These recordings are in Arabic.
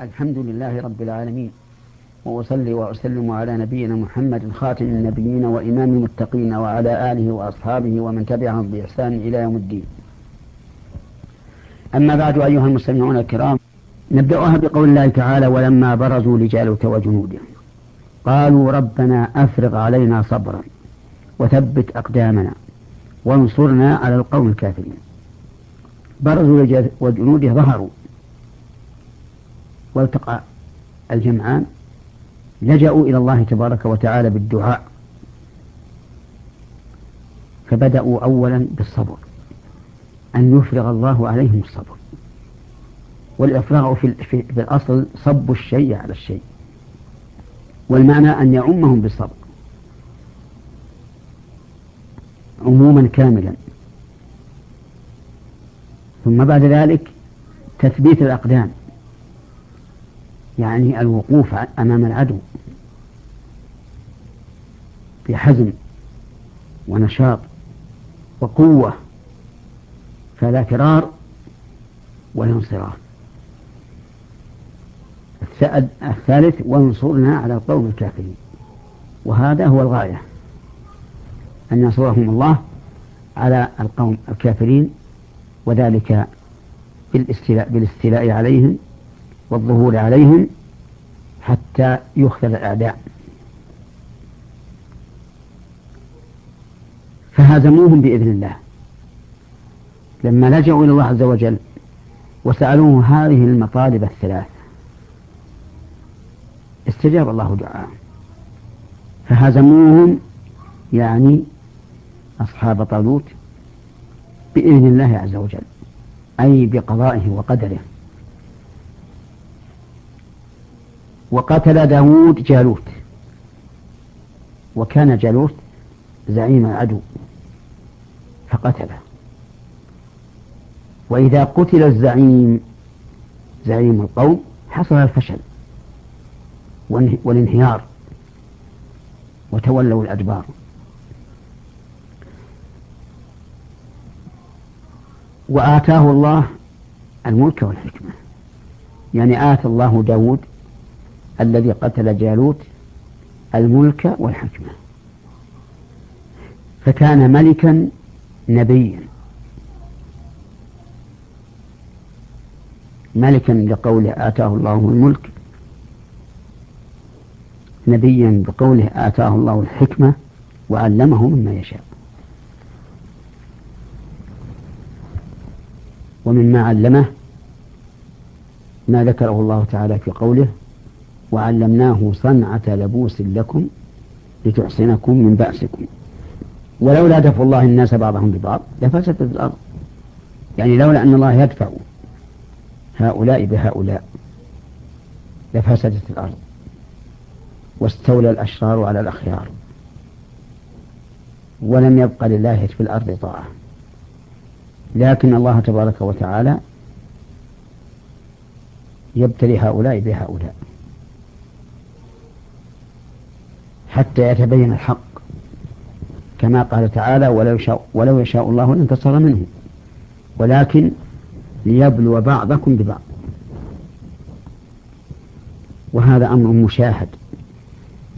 الحمد لله رب العالمين وأصلي وأسلم على نبينا محمد خاتم النبيين وإمام المتقين وعلى آله وأصحابه ومن تبعهم بإحسان إلى يوم الدين. أما بعد أيها المستمعون الكرام نبدأها بقول الله تعالى ولما برزوا لجالوت وجنوده قالوا ربنا أفرغ علينا صبرا وثبت أقدامنا وانصرنا على القوم الكافرين. برزوا وجنوده ظهروا. والتقى الجمعان لجأوا إلى الله تبارك وتعالى بالدعاء. فبدأوا أولا بالصبر أن يفرغ الله عليهم الصبر. والإفراغ في, في, في الأصل صب الشيء على الشيء. والمعنى أن يعمهم بالصبر. عموما كاملا. ثم بعد ذلك تثبيت الأقدام. يعني الوقوف أمام العدو بحزم ونشاط وقوة فلا فرار ولا انصراف. الثالث وانصرنا على القوم الكافرين. وهذا هو الغاية. أن ينصرهم الله على القوم الكافرين وذلك بالاستيلاء, عليهم والظهور عليهم حتى يخذل الأعداء. فهزموهم بإذن الله. لما لجأوا إلى الله عز وجل وسألوه هذه المطالب الثلاث استجاب الله دعاءهم. فهزموهم يعني أصحاب طالوت بإذن الله عز وجل أي بقضائه وقدره. وقتل داود جالوت. وكان جالوت زعيم العدو فقتله. وإذا قتل الزعيم زعيم القوم حصل الفشل والانهيار وتولوا الأدبار. وآتاه الله الملك والحكمة. يعني آتى الله داود الذي قتل جالوت الملك والحكمة. فكان ملكا نبيا. ملكا لقوله آتاه الله الملك. نبيا بقوله آتاه الله الحكمة وعلمه مما يشاء. ومما علمه ما ذكره الله تعالى في قوله وعلمناه صنعة لبوس لكم لتحصنكم من بأسكم. ولولا دفع الله الناس بعضهم ببعض لفسدت الأرض. يعني لولا أن الله يدفع هؤلاء بهؤلاء لفسدت الأرض واستولى الأشرار على الأخيار ولم يبق لله في الأرض طاعة. لكن الله تبارك وتعالى يبتلي هؤلاء بهؤلاء. حتى يتبين الحق. كما قال تعالى ولو يشاء, ولو يشاء الله لانتصر منه ولكن ليبلو بعضكم ببعض. وهذا أمر مشاهد.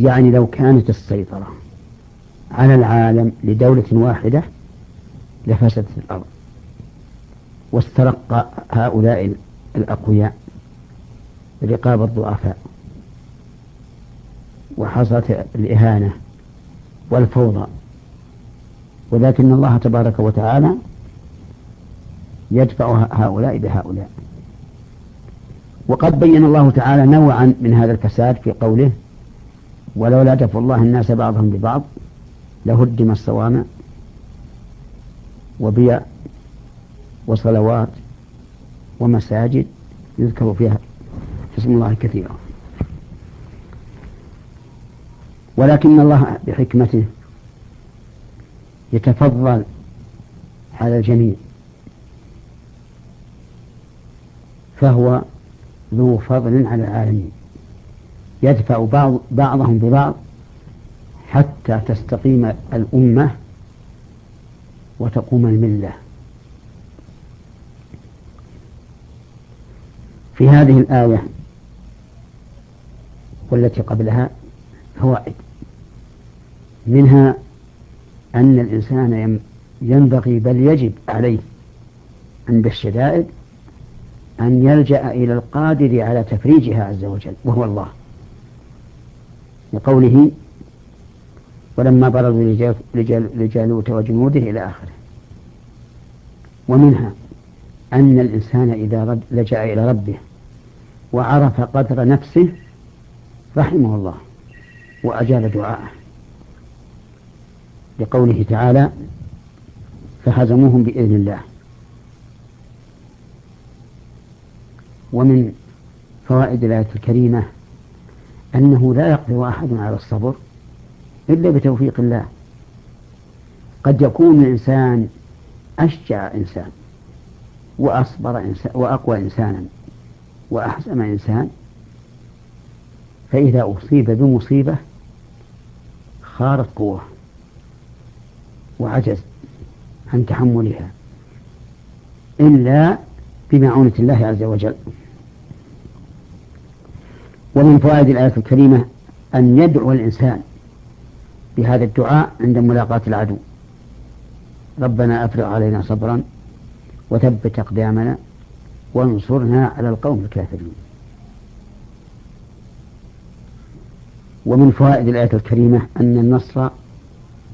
يعني لو كانت السيطرة على العالم لدولة واحدة لفسدت الأرض. واسترق هؤلاء الأقوياء رقاب الضعفاء. وحصلت الإهانة والفوضى. ولكن الله تبارك وتعالى يدفع هؤلاء بهؤلاء. وقد بين الله تعالى نوعا من هذا الفساد في قوله ولولا دفع الله الناس بعضهم ببعض لهدم الصوامع وبيع وصلوات ومساجد يذكر فيها اسم الله كثيرا. ولكن الله بحكمته يتفضل على الجميع. فهو ذو فضل على العالمين. يدفع بعض بعضهم ببعض حتى تستقيم الأمة وتقوم الملة. في هذه الآية والتي قبلها فوائد منها أن الإنسان ينبغي بل يجب عليه عند الشدائد أن يلجأ إلى القادر على تفريجها عز وجل وهو الله. لقوله ولما برزوا لجالوت وجنوده إلى آخره. ومنها أن الإنسان إذا لجأ إلى ربه وعرف قدر نفسه رحمه الله وأجاب دعاءه. لقوله تعالى فهزموهم بإذن الله. ومن فوائد الآية الكريمة أنه لا يقدر أحد على الصبر إلا بتوفيق الله. قد يكون الإنسان أشجع إنسان وأصبر إنسان وأقوى إنسانا وأحزم إنسان فإذا أصيب بمصيبة خارت قوة. وعجز عن تحملها إلا بمعونة الله عز وجل. ومن فوائد الآية الكريمة أن يدعو الإنسان بهذا الدعاء عند ملاقاة العدو. ربنا أفرغ علينا صبرا وثبت أقدامنا وانصرنا على القوم الكافرين. ومن فوائد الآية الكريمة أن النصر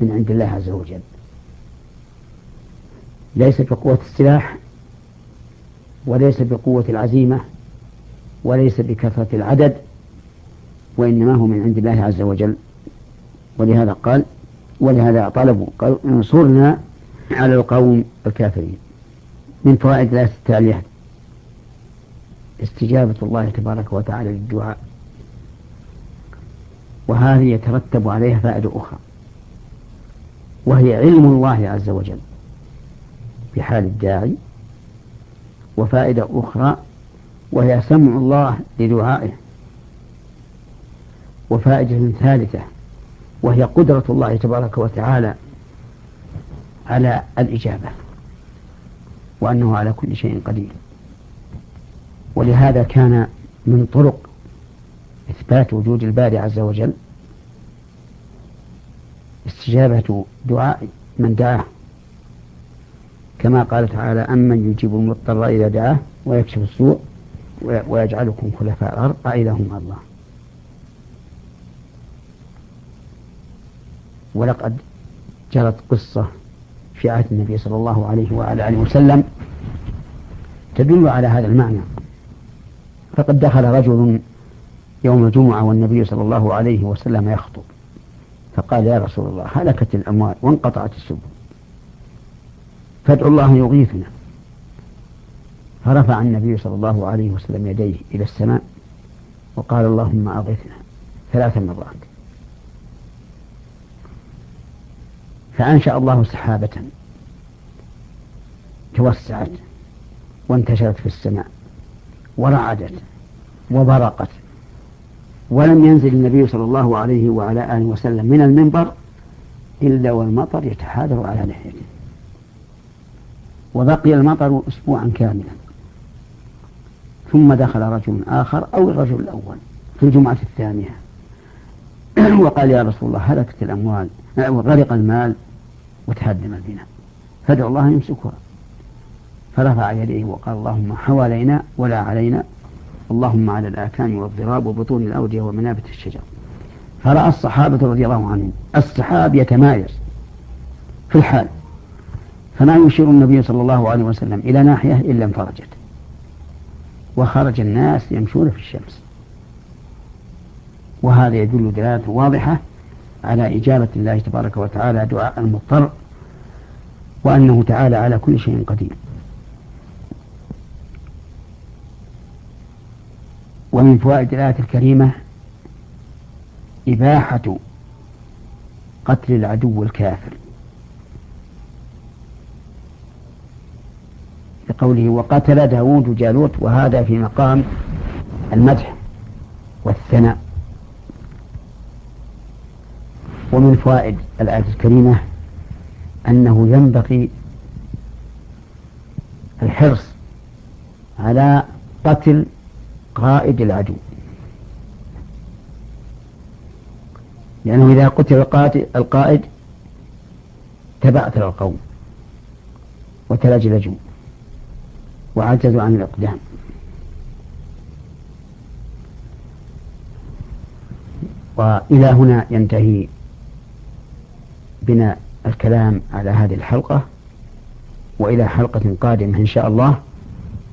من عند الله عز وجل. ليس بقوة السلاح وليس بقوة العزيمة وليس بكثرة العدد وإنما هو من عند الله عز وجل. ولهذا قال ولهذا طلبوا قال انصرنا على القوم الكافرين من فوائد الآية التالية استجابة الله تبارك وتعالى للدعاء وهذه يترتب عليها فائدة أخرى. وهي علم الله عز وجل. بحال الداعي. وفائدة أخرى وهي سمع الله لدعائه. وفائدة ثالثة وهي قدرة الله تبارك وتعالى على الإجابة. وأنه على كل شيء قدير. ولهذا كان من طرق إثبات وجود الباري عز وجل. استجابة دعاء من دعاه. كما قال تعالى أمن يجيب المضطر إذا دعاه ويكشف السوء ويجعلكم خلفاء الأرض أإله مع الله. ولقد جرت قصة في عهد النبي صلى الله عليه وعلى آله وسلم تدل على هذا المعنى. فقد دخل رجل يوم الجمعة والنبي صلى الله عليه وسلم يخطب. فقال يا رسول الله هلكت الأموال وانقطعت السبل. فادعوا الله يغيثنا. فرفع النبي صلى الله عليه وسلم يديه إلى السماء وقال اللهم أغثنا ثلاث مرات. فأنشأ الله سحابة توسعت وانتشرت في السماء ورعدت وبرقت. ولم ينزل النبي صلى الله عليه وعلى آله وسلم من المنبر إلا والمطر يتحاذر على لحيته. وبقي المطر أسبوعا كاملا. ثم دخل رجل آخر أو الرجل الأول في الجمعة الثانية. وقال يا رسول الله هلكت الأموال وغرق المال وتهدم البناء فادعوا الله يمسكها. فرفع يديه وقال اللهم حوالينا ولا علينا. اللهم على الآكام والضراب وبطون الأودية ومنابت الشجر. فرأى الصحابة رضي الله عنهم السحاب يتمايز في الحال. فما يشير النبي صلى الله عليه وسلم إلى ناحية إلا انفرجت. وخرج الناس يمشون في الشمس. وهذا يدل دلالة واضحة على إجابة الله تبارك وتعالى دعاء المضطر وأنه تعالى على كل شيء قدير. ومن فوائد الآية الكريمة إباحة قتل العدو الكافر. لقوله وقتل داود جالوت وهذا في مقام المدح والثناء. ومن فوائد الآية الكريمة أنه ينبغي الحرص على قتل قائد العدو. لأنه إذا قتل القائد, تبعثر القوم وتلجلجوا وعجزوا عن الإقدام. وإلى هنا ينتهي بنا الكلام على هذه الحلقة. وإلى حلقة قادمة إن شاء الله.